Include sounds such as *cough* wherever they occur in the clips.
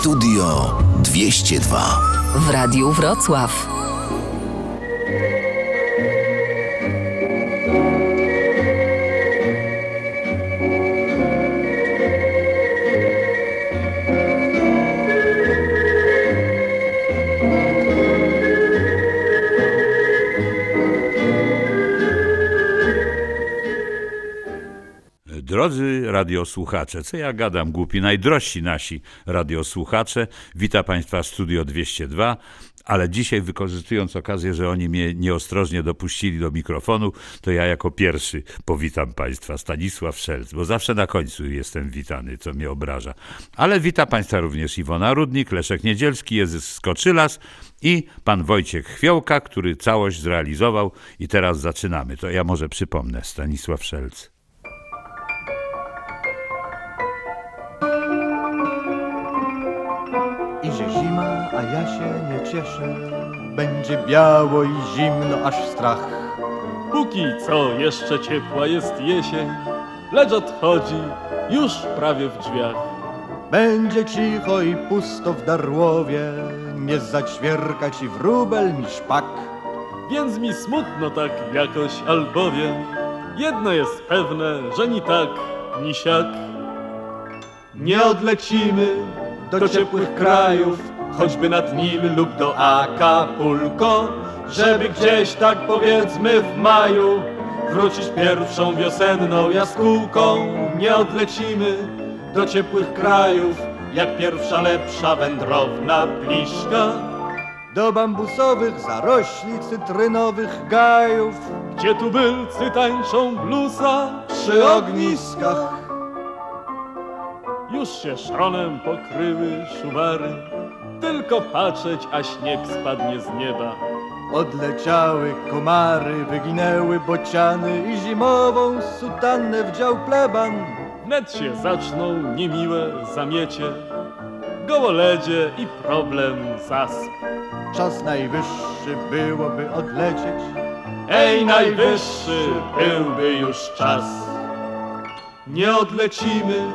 Studio 202 w Radiu Wrocław. Drodzy radiosłuchacze, co ja gadam, głupi, najdrożsi nasi radiosłuchacze, wita Państwa Studio 202, ale dzisiaj wykorzystując okazję, że oni mnie nieostrożnie dopuścili do mikrofonu, to ja jako pierwszy powitam Państwa, Stanisław Szelc, bo zawsze na końcu jestem witany, co mnie obraża. Ale wita Państwa również Iwona Rudnik, Leszek Niedzielski, Jezus Skoczylas i pan Wojciech Chwiołka, który całość zrealizował i teraz zaczynamy. To ja może przypomnę, Stanisław Szelc. Ja się nie cieszę. Będzie biało i zimno, aż strach. Póki co jeszcze ciepła jest jesień, lecz odchodzi już prawie w drzwiach. Będzie cicho i pusto w Darłowie, nie zaćwierka ci wróbel mi szpak. Więc mi smutno tak jakoś, albowiem jedno jest pewne, że ni tak, ni siak. Nie odlecimy do ciepłych krajów, choćby nad Nil lub do Acapulco, żeby gdzieś tak powiedzmy w maju wrócić pierwszą wiosenną jaskółką. Nie odlecimy do ciepłych krajów, jak pierwsza lepsza wędrowna pliszka. Do bambusowych zarośli cytrynowych gajów, Gdzie tubylcy tańczą bluesa przy ogniskach. Już się szronem pokryły szuwary, tylko patrzeć, a śnieg spadnie z nieba. Odleciały komary, wyginęły bociany i zimową sutannę wdział pleban. Wnet się zaczną niemiłe zamiecie, gołoledzie i problem zasp. Czas najwyższy byłoby odlecieć. Ej, najwyższy byłby już czas. Nie odlecimy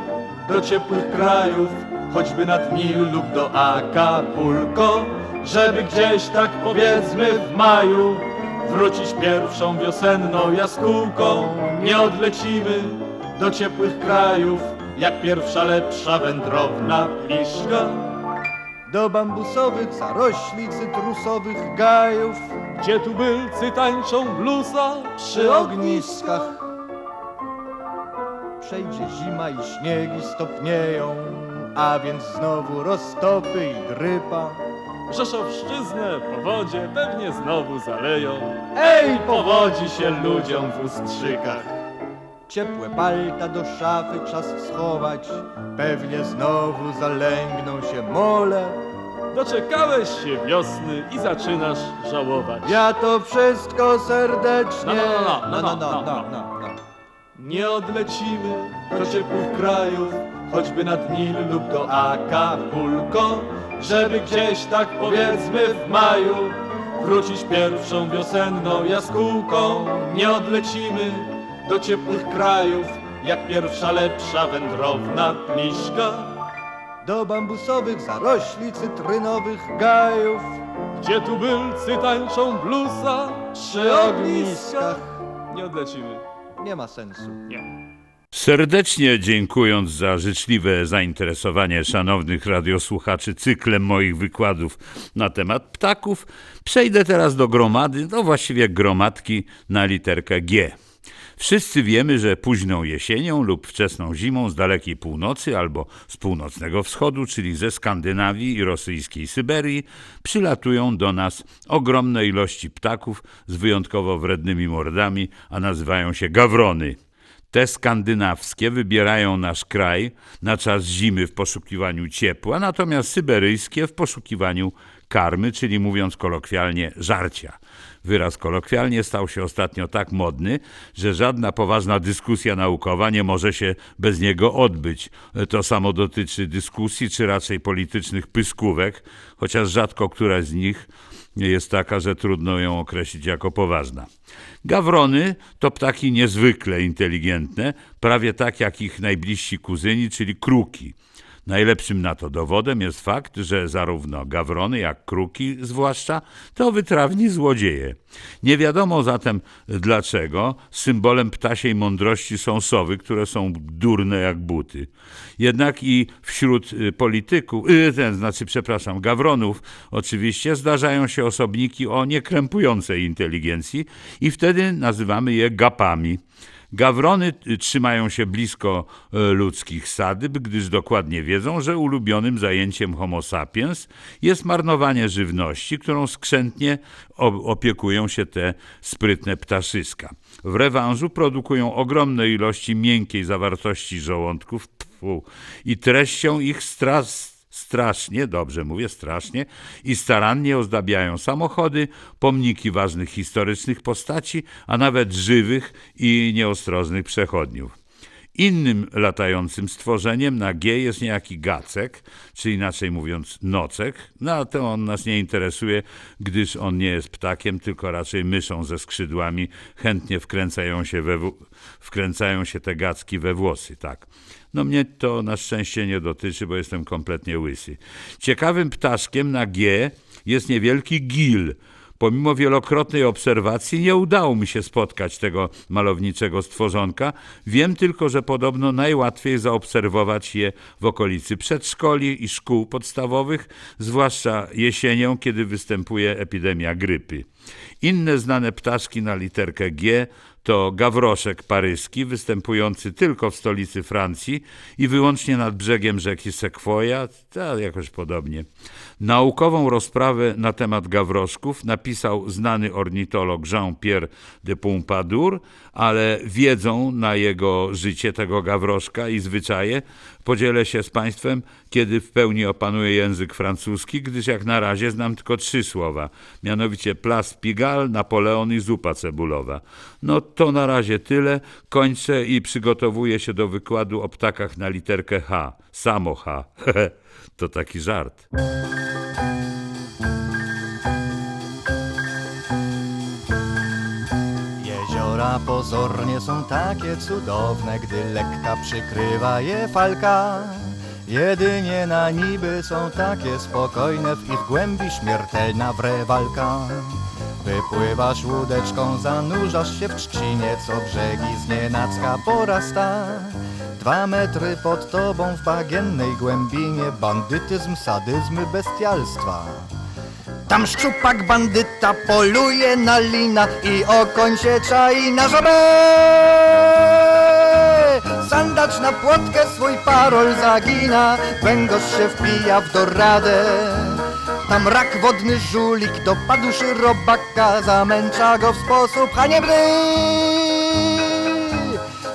do ciepłych krajów, choćby nad Nil lub do Acapulco, żeby gdzieś tak powiedzmy w maju wrócić pierwszą wiosenną jaskółką. Nie odlecimy do ciepłych krajów, jak pierwsza lepsza wędrowna pliszka. Do bambusowych zarośli cytrusowych gajów, Gdzie tubylcy tańczą bluesa przy ogniskach. Przejdzie zima i śniegi stopnieją, a więc znowu roztopy i grypa. Rzeszowszczyznę po wodzie pewnie znowu zaleją. Ej, powodzi się ludziom w ustrzykach. Ciepłe palta do szafy czas schować, pewnie znowu zalęgną się mole. Doczekałeś się wiosny i zaczynasz żałować. Ja to wszystko serdecznie. No, no, no, no, no, no, no, no. Nie odlecimy do ciepłych krajów, choćby nad Nil lub do Acapulco, żeby gdzieś tak powiedzmy w maju wrócić pierwszą wiosenną jaskółką. Nie odlecimy do ciepłych krajów, jak pierwsza lepsza wędrowna pliszka. Do bambusowych zarośli cytrynowych gajów, Gdzie tubylcy tańczą bluesa przy ogniskach. Nie odlecimy. Nie ma sensu. Nie. Serdecznie dziękując za życzliwe zainteresowanie szanownych radiosłuchaczy cyklem moich wykładów na temat ptaków, przejdę teraz do gromady, no właściwie gromadki na literkę G. Wszyscy wiemy, że późną jesienią lub wczesną zimą z dalekiej północy albo z północnego wschodu, czyli ze Skandynawii i rosyjskiej Syberii, przylatują do nas ogromne ilości ptaków z wyjątkowo wrednymi mordami, a nazywają się gawrony. Te skandynawskie wybierają nasz kraj na czas zimy w poszukiwaniu ciepła, natomiast syberyjskie w poszukiwaniu karmy, czyli mówiąc kolokwialnie żarcia. Wyraz kolokwialnie stał się ostatnio tak modny, że żadna poważna dyskusja naukowa nie może się bez niego odbyć. To samo dotyczy dyskusji, czy raczej politycznych pyskówek, chociaż rzadko która z nich jest taka, że trudno ją określić jako poważna. Gawrony to ptaki niezwykle inteligentne, prawie tak jak ich najbliżsi kuzyni, czyli kruki. Najlepszym na to dowodem jest fakt, że zarówno gawrony, jak kruki zwłaszcza, to wytrawni złodzieje. Nie wiadomo zatem dlaczego symbolem ptasiej mądrości są sowy, które są durne jak buty. Jednak i wśród y, polityków, y, ten, znaczy, przepraszam, gawronów oczywiście zdarzają się osobniki o niekrępującej inteligencji i wtedy nazywamy je gapami. Gawrony trzymają się blisko y, ludzkich sadyb, gdyż dokładnie wiedzą, że ulubionym zajęciem Homo sapiens jest marnowanie żywności, którą skrzętnie opiekują się te sprytne ptaszyska. W rewanżu produkują ogromne ilości miękkiej zawartości żołądków pfu, i treścią ich stras strasznie, dobrze mówię, strasznie, i starannie ozdabiają samochody, pomniki ważnych historycznych postaci, a nawet żywych i nieostrożnych przechodniów. Innym latającym stworzeniem na G jest niejaki gacek, czy inaczej mówiąc nocek. No to on nas nie interesuje, gdyż on nie jest ptakiem, tylko raczej myszą ze skrzydłami. Chętnie wkręcają się, we, wkręcają się te gacki we włosy, tak. No mnie to na szczęście nie dotyczy, bo jestem kompletnie łysy. Ciekawym ptaszkiem na G jest niewielki gil. Pomimo wielokrotnej obserwacji nie udało mi się spotkać tego malowniczego stworzonka. Wiem tylko, że podobno najłatwiej zaobserwować je w okolicy przedszkoli i szkół podstawowych, zwłaszcza jesienią, kiedy występuje epidemia grypy. Inne znane ptaszki na literkę G to gawroszek paryski, występujący tylko w stolicy Francji i wyłącznie nad brzegiem rzeki Sequoia, to jakoś podobnie. Naukową rozprawę na temat gawroszków napisał znany ornitolog Jean-Pierre de Pompadour, ale wiedzą na jego życie tego gawroszka i zwyczaje podzielę się z Państwem, kiedy w pełni opanuję język francuski, gdyż jak na razie znam tylko trzy słowa, mianowicie Place Pigalle, Napoleon i zupa cebulowa. No to na razie tyle, kończę i przygotowuję się do wykładu o ptakach na literkę H, samo H. *laughs* to taki żart. Jeziora pozornie są takie cudowne, gdy lekka przykrywa je falka. Jedynie na niby są takie spokojne, w ich głębi śmiertelna wre walka. Wypływasz łódeczką, zanurzasz się w trzcinie, co brzegi z nienacka porasta. Dwa metry pod tobą w bagiennej głębinie bandytyzm, sadyzmy, bestialstwa. Tam szczupak bandyta poluje na lina i okoń się czai na żabę. Sandacz na płotkę swój parol zagina, węgorz się wpija w doradę. Tam rak wodny żulik dopadł robaka, zamęcza go w sposób haniebny.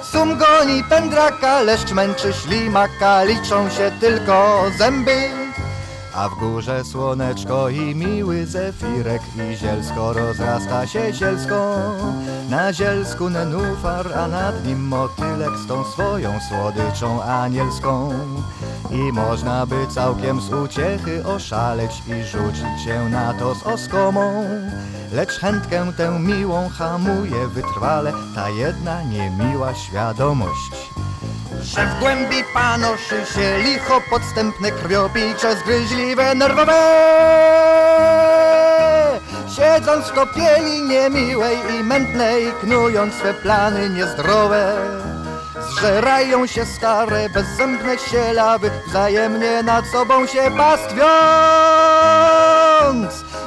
Sum goni pędraka, leszcz męczy ślimaka, liczą się tylko zęby. A w górze słoneczko i miły zefirek I zielsko rozrasta się zielsko Na zielsku nenufar, a nad nim motylek Z tą swoją słodyczą anielską. I można by całkiem z uciechy oszaleć I rzucić się na to z oskomą. Lecz chętkę tę miłą hamuje wytrwale Ta jedna niemiła świadomość że w głębi panoszy się licho podstępne krwiopicze zgryźliwe nerwowe. Siedząc w kopieli niemiłej i mętnej Knując swe plany niezdrowe Zżerają się stare, bezzębne sielawy Wzajemnie nad sobą się pastwiąc.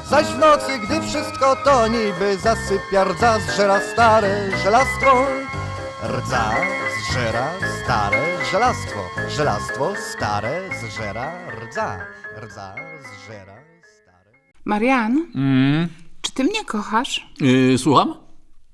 Zaś w nocy, gdy wszystko to niby zasypia Rdza zżera stare żelastwo Rdza zżera stare żelastwo. Żelastwo stare zżera rdza. Rdza zżera stare... Marian, Mm, czy ty mnie kochasz? yy, słucham?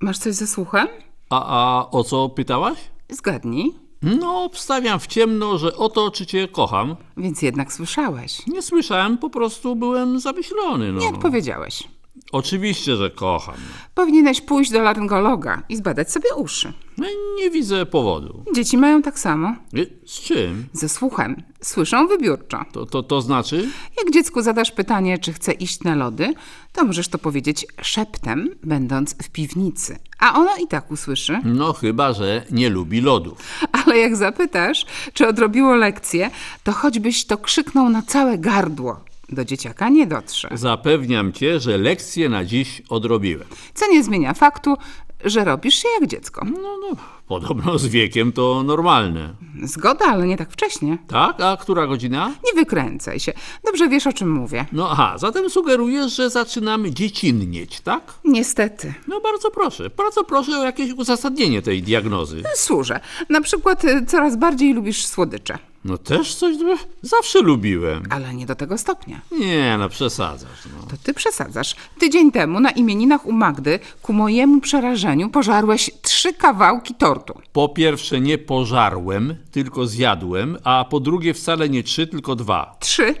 Masz coś ze słuchem? A, a o co pytałaś? Zgadnij. No, obstawiam w ciemno, że o to, czy cię kocham. Więc jednak słyszałeś. Nie słyszałem, po prostu byłem zamyślony. No. Nie odpowiedziałeś. Oczywiście, że kocham. Powinieneś pójść do laryngologa i zbadać sobie uszy. No nie widzę powodu. Dzieci mają tak samo. Y, Z czym? Ze słuchem. Słyszą wybiórczo. To, to, to znaczy? Jak dziecku zadasz pytanie, czy chce iść na lody, to możesz to powiedzieć szeptem, będąc w piwnicy. A ono i tak usłyszy. No chyba, że nie lubi lodów. Ale jak zapytasz, czy odrobiło lekcję, to choćbyś to krzyknął na całe gardło. Do dzieciaka nie dotrze. Zapewniam cię, że lekcję na dziś odrobiłem. Co nie zmienia faktu, że robisz się jak dziecko. No, no, podobno z wiekiem to normalne. Zgoda, ale nie tak wcześnie. Tak? A która godzina? Nie wykręcaj się. Dobrze wiesz, o czym mówię. No aha, zatem sugerujesz, że zaczynamy dziecinnieć, tak? Niestety. No bardzo proszę, bardzo proszę o jakieś uzasadnienie tej diagnozy. Służę. Na przykład y, coraz bardziej lubisz słodycze. No też coś zawsze lubiłem. Ale nie do tego stopnia. Nie, no przesadzasz. No. To ty przesadzasz. Tydzień temu na imieninach u Magdy ku mojemu przerażeniu pożarłeś trzy kawałki tortu. Po pierwsze nie pożarłem, tylko zjadłem, a po drugie wcale nie trzy, tylko dwa. Trzy.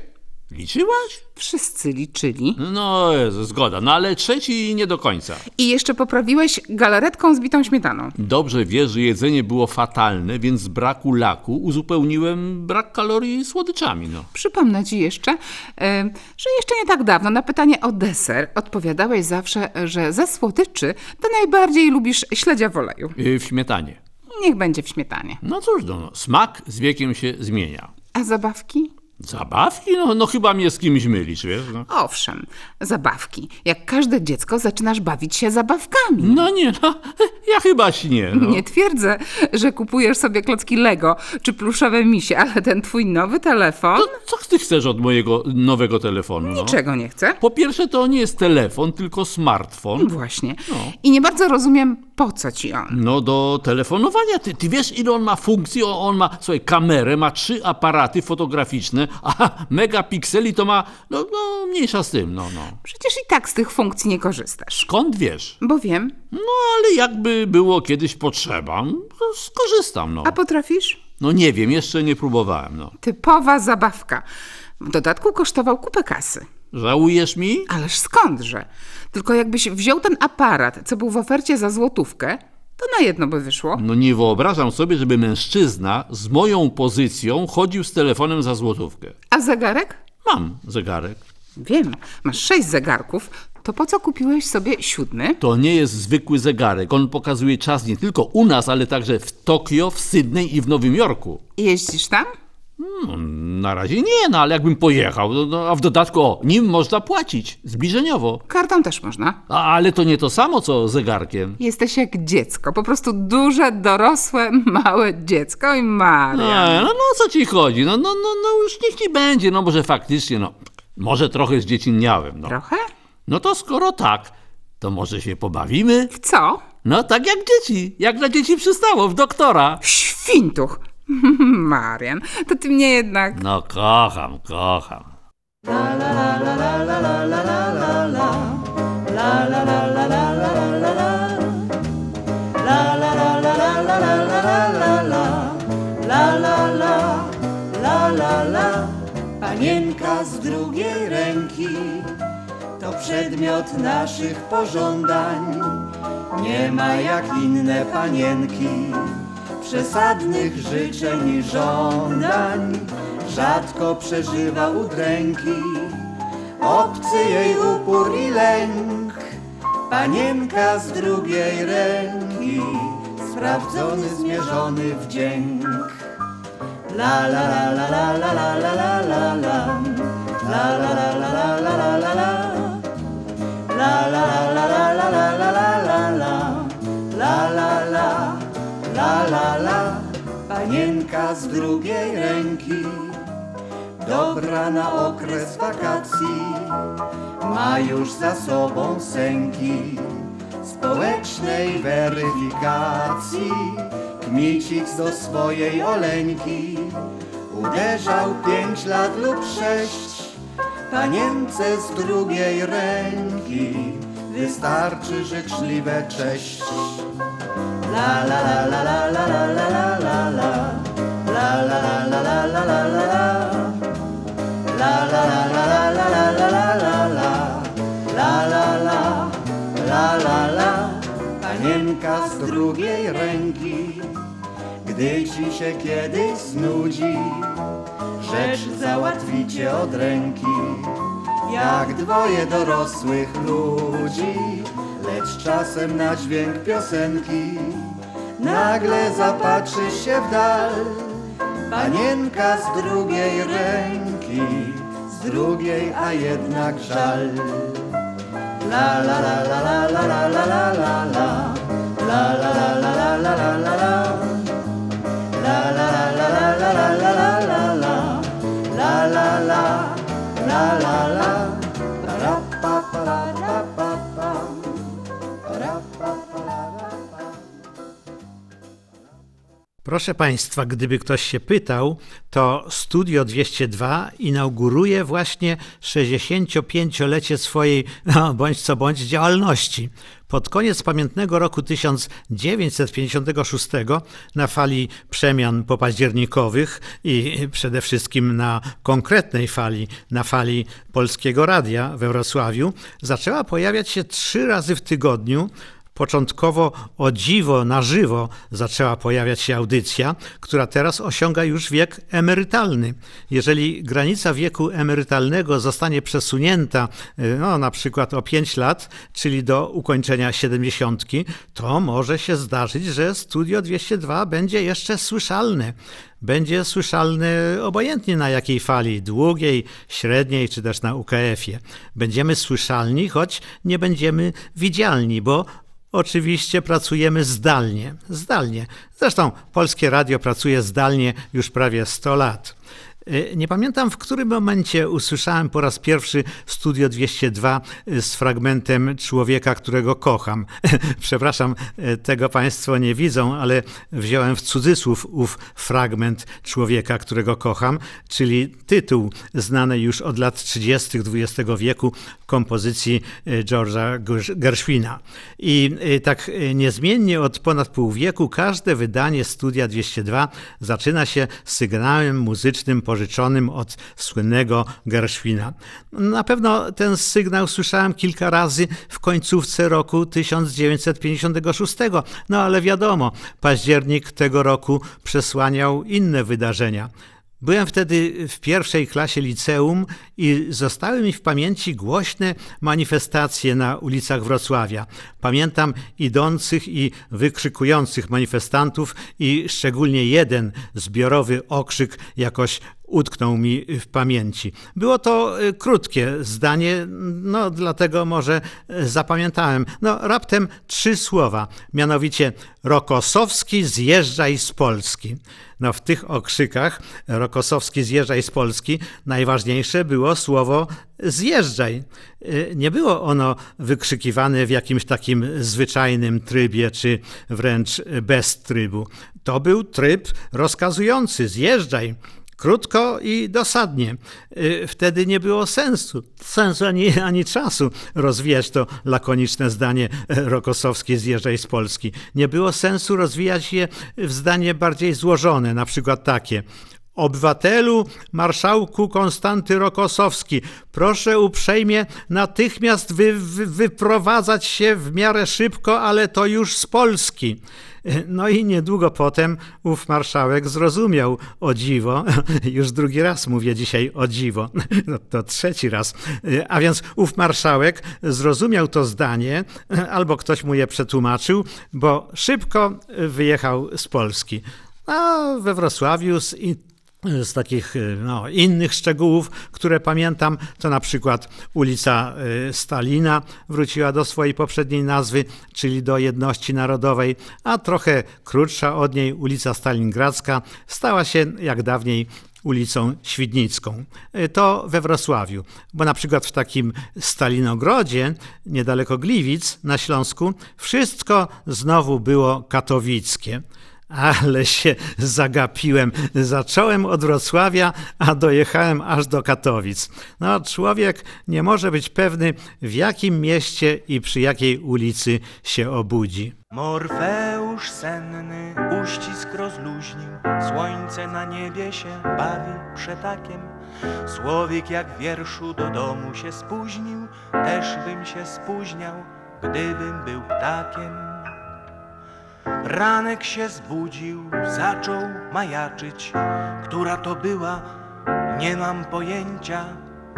Liczyłaś? Wszyscy liczyli. No, zgoda, no ale trzeci nie do końca. I jeszcze poprawiłeś galaretką z bitą śmietaną. Dobrze wiesz, że jedzenie było fatalne, więc z braku laku uzupełniłem brak kalorii słodyczami, no. Przypomnę ci jeszcze, e, że jeszcze nie tak dawno na pytanie o deser odpowiadałeś zawsze, że ze słodyczy to najbardziej lubisz śledzia w oleju. Yy, w śmietanie. Niech będzie w śmietanie. No cóż, no, smak z wiekiem się zmienia. A zabawki? Zabawki? No, no chyba mnie z kimś mylisz, wiesz? No. Owszem, zabawki. Jak każde dziecko zaczynasz bawić się zabawkami. no nie, no, ja chyba śnię. No. Nie twierdzę, że kupujesz sobie klocki Lego czy pluszowe misie, ale ten twój nowy telefon To co ty chcesz od mojego nowego telefonu? No? czego nie chce. Po pierwsze, to nie jest telefon, tylko smartfon. Właśnie. I nie bardzo rozumiem, po co ci on. No do telefonowania. Ty, ty wiesz, ile on ma funkcji? On ma, słuchaj, kamerę, ma trzy aparaty fotograficzne, a megapikseli to ma, no, no mniejsza z tym, no, no. Przecież i tak z tych funkcji nie korzystasz. Skąd wiesz? Bo wiem. No, ale jakby było kiedyś potrzeba, to skorzystam, no. A potrafisz? No nie wiem, jeszcze nie próbowałem, no. Typowa zabawka. W dodatku kosztował kupę kasy. Żałujesz mi? Ależ skądże? Tylko jakbyś wziął ten aparat, co był w ofercie za złotówkę, to na jedno by wyszło. No nie wyobrażam sobie, żeby mężczyzna z moją pozycją chodził z telefonem za złotówkę. A zegarek? Mam zegarek. Wiem, masz sześć zegarków. To po co kupiłeś sobie siódmy? To nie jest zwykły zegarek. On pokazuje czas nie tylko u nas, ale także w Tokio, w Sydney i w Nowym Jorku. Jeździsz tam? No, na razie nie, no ale jakbym pojechał, no, no, a w dodatku o, nim można płacić, zbliżeniowo. Kartą też można. A, ale to nie to samo co zegarkiem. Jesteś jak dziecko, po prostu duże, dorosłe, małe dziecko i Maria. No, no, no co ci chodzi? No, no, no, no już niech ci będzie, no może faktycznie, no. Może trochę zdziecinniałem, no. Trochę? No to skoro tak, to może się pobawimy? W co? No tak jak dzieci, jak dla dzieci przystało, w doktora. Świntuch. *laughs* Marian, to ty mnie jednak... No kocham, kocham. Panienka z drugiej ręki to przedmiot naszych pożądań. Nie ma jak inne panienki przesadnych życzeń i żądań. Rzadko przeżywa udręki, obcy jej upór i lęk. Panienka z drugiej ręki, sprawdzony, zmierzony wdzięk. La la la la la la la la la la la La la la la la la la la la La la la la la la la la la la la La la. Panienka z drugiej ręki. Dobra na okres wakacji. Ma już za sobą sęki Społecznej weryfikacji. Kmicik do swojej oleńki. Uderzał pięć lat lub sześć. Panience z drugiej ręki. Wystarczy życzliwe cześć panienka z drugiej ręki. Gdy ci się kiedyś znudzi, rzecz załatwicie od ręki. Jak dwoje dorosłych ludzi, lecz czasem na dźwięk piosenki, nagle zapatrzy się w dal. Panienka z drugiej ręki, z drugiej, a jednak żal. La la la la la la la la la la la la la la la la la la la la La la la la la la la la la la La la la la la la Proszę Państwa, gdyby ktoś się pytał, to Studio 202 inauguruje właśnie 65-lecie swojej, no, bądź co bądź, działalności. Pod koniec pamiętnego roku 1956 na fali przemian popaździernikowych i przede wszystkim na konkretnej fali, na fali Polskiego Radia we Wrocławiu, zaczęła pojawiać się trzy razy w tygodniu Początkowo o dziwo na żywo zaczęła pojawiać się audycja, która teraz osiąga już wiek emerytalny. Jeżeli granica wieku emerytalnego zostanie przesunięta y, no, na przykład o 5 lat, czyli do ukończenia 70, to może się zdarzyć, że Studio 202 będzie jeszcze słyszalne będzie słyszalny obojętnie na jakiej fali, długiej, średniej czy też na UKF-ie. Będziemy słyszalni, choć nie będziemy widzialni, bo Oczywiście pracujemy zdalnie. Zdalnie. Zresztą Polskie Radio pracuje zdalnie już prawie 100 lat. Y, Nie pamiętam, w którym momencie usłyszałem po raz pierwszy Studio 202 z fragmentem Człowieka, którego kocham. *laughs* Przepraszam, y, tego Państwo nie widzą, ale wziąłem w cudzysłów ów fragment Człowieka, którego kocham, czyli tytuł znany już od lat 30. XX wieku kompozycji y, George'a Gersh- Gershwina. I y, tak y, niezmiennie od ponad pół wieku każde wydanie Studia 202 zaczyna się sygnałem muzycznym pożyczonym od słynnego Gershwina. Na pewno ten sygnał słyszałem kilka razy w końcówce roku 1956, no ale wiadomo, październik tego roku przesłaniał inne wydarzenia. Byłem wtedy w pierwszej klasie liceum i zostały mi w pamięci głośne manifestacje na ulicach Wrocławia. Pamiętam idących i wykrzykujących manifestantów i szczególnie jeden zbiorowy okrzyk jakoś utknął mi w pamięci. Było to y, krótkie zdanie, no dlatego może y, zapamiętałem. No raptem trzy słowa, mianowicie Rokosowski zjeżdżaj z Polski. No w tych okrzykach Rokosowski zjeżdżaj z Polski najważniejsze było słowo zjeżdżaj. Y, Nie było ono wykrzykiwane w jakimś takim zwyczajnym trybie, czy wręcz bez trybu. To był tryb rozkazujący zjeżdżaj. Krótko i dosadnie. Y, Wtedy nie było sensu, sensu ani, ani czasu rozwijać to lakoniczne zdanie e, Rokosowskie zjeżdżaj z Polski. Nie było sensu rozwijać je w zdanie bardziej złożone, na przykład takie. Obywatelu, marszałku Konstanty Rokosowski, proszę uprzejmie natychmiast wy, wy, wyprowadzać się w miarę szybko, ale to już z Polski. No i niedługo potem ów marszałek zrozumiał o dziwo, *laughs* już drugi raz mówię dzisiaj o dziwo, *laughs* no to trzeci raz, a więc ów marszałek zrozumiał to zdanie, *laughs* albo ktoś mu je przetłumaczył, bo szybko wyjechał z Polski. A we Wrocławiu z z takich y, no, innych szczegółów, które pamiętam, to na przykład ulica y, Stalina wróciła do swojej poprzedniej nazwy, czyli do Jedności Narodowej, a trochę krótsza od niej ulica Stalingradzka stała się jak dawniej ulicą Świdnicką. Y, To we Wrocławiu, bo na przykład w takim Stalinogrodzie, niedaleko Gliwic na Śląsku, wszystko znowu było katowickie. Ale się zagapiłem. Zacząłem od Wrocławia, a dojechałem aż do Katowic. No, człowiek nie może być pewny, w jakim mieście i przy jakiej ulicy się obudzi. Morfeusz senny uścisk rozluźnił, słońce na niebie się bawi przetakiem. Słowik jak wierszu do domu się spóźnił, też bym się spóźniał, gdybym był ptakiem. Ranek się zbudził, zaczął majaczyć. Która to była, nie mam pojęcia.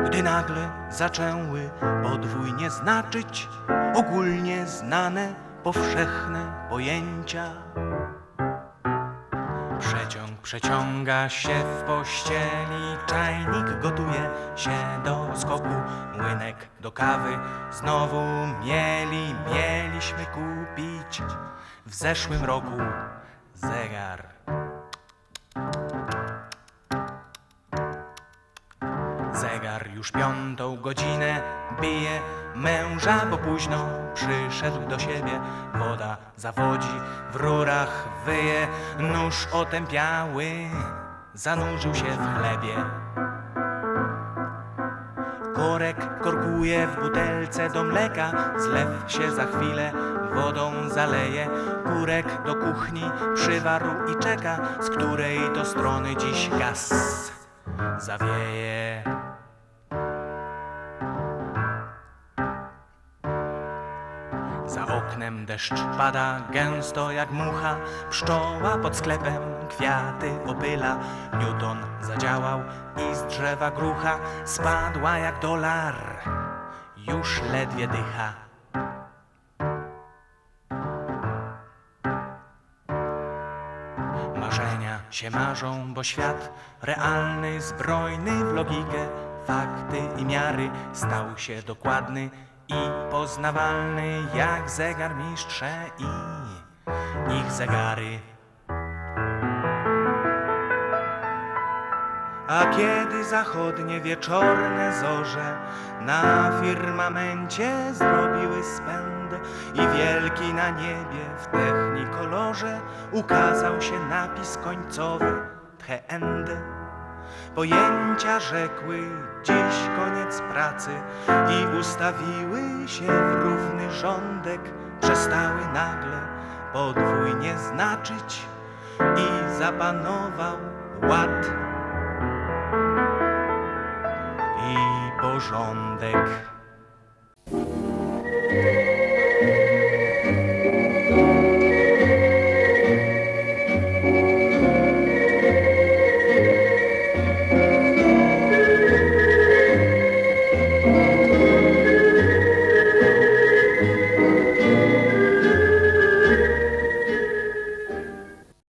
Gdy nagle zaczęły podwójnie znaczyć ogólnie znane, powszechne pojęcia. Przeciąg przeciąga się w pościeli, czajnik gotuje się do skoku, młynek do kawy znowu mieli, mieliśmy kupić w zeszłym roku zegar. Zegar już piątą godzinę bije męża, bo późno przyszedł do siebie. Woda zawodzi, w rurach wyje, nóż otępiały, zanurzył się w chlebie. Korek korkuje w butelce do mleka, zlew się za chwilę wodą zaleje. Kurek do kuchni przywarł i czeka, z której to strony dziś gaz zawieje. Oknem deszcz pada gęsto jak mucha, pszczoła pod sklepem kwiaty opyla. Newton zadziałał i z drzewa grucha spadła jak dolar, już ledwie dycha. Marzenia się marzą, bo świat realny, zbrojny w logikę, fakty i miary stał się dokładny i poznawalny jak zegar mistrze i ich zegary. A kiedy zachodnie wieczorne zorze na firmamencie zrobiły spęd i wielki na niebie w technikolorze ukazał się napis końcowy the end. Pojęcia rzekły dziś koniec pracy. I ustawiły się w równy rządek, przestały nagle podwójnie znaczyć. I zapanował ład. I porządek.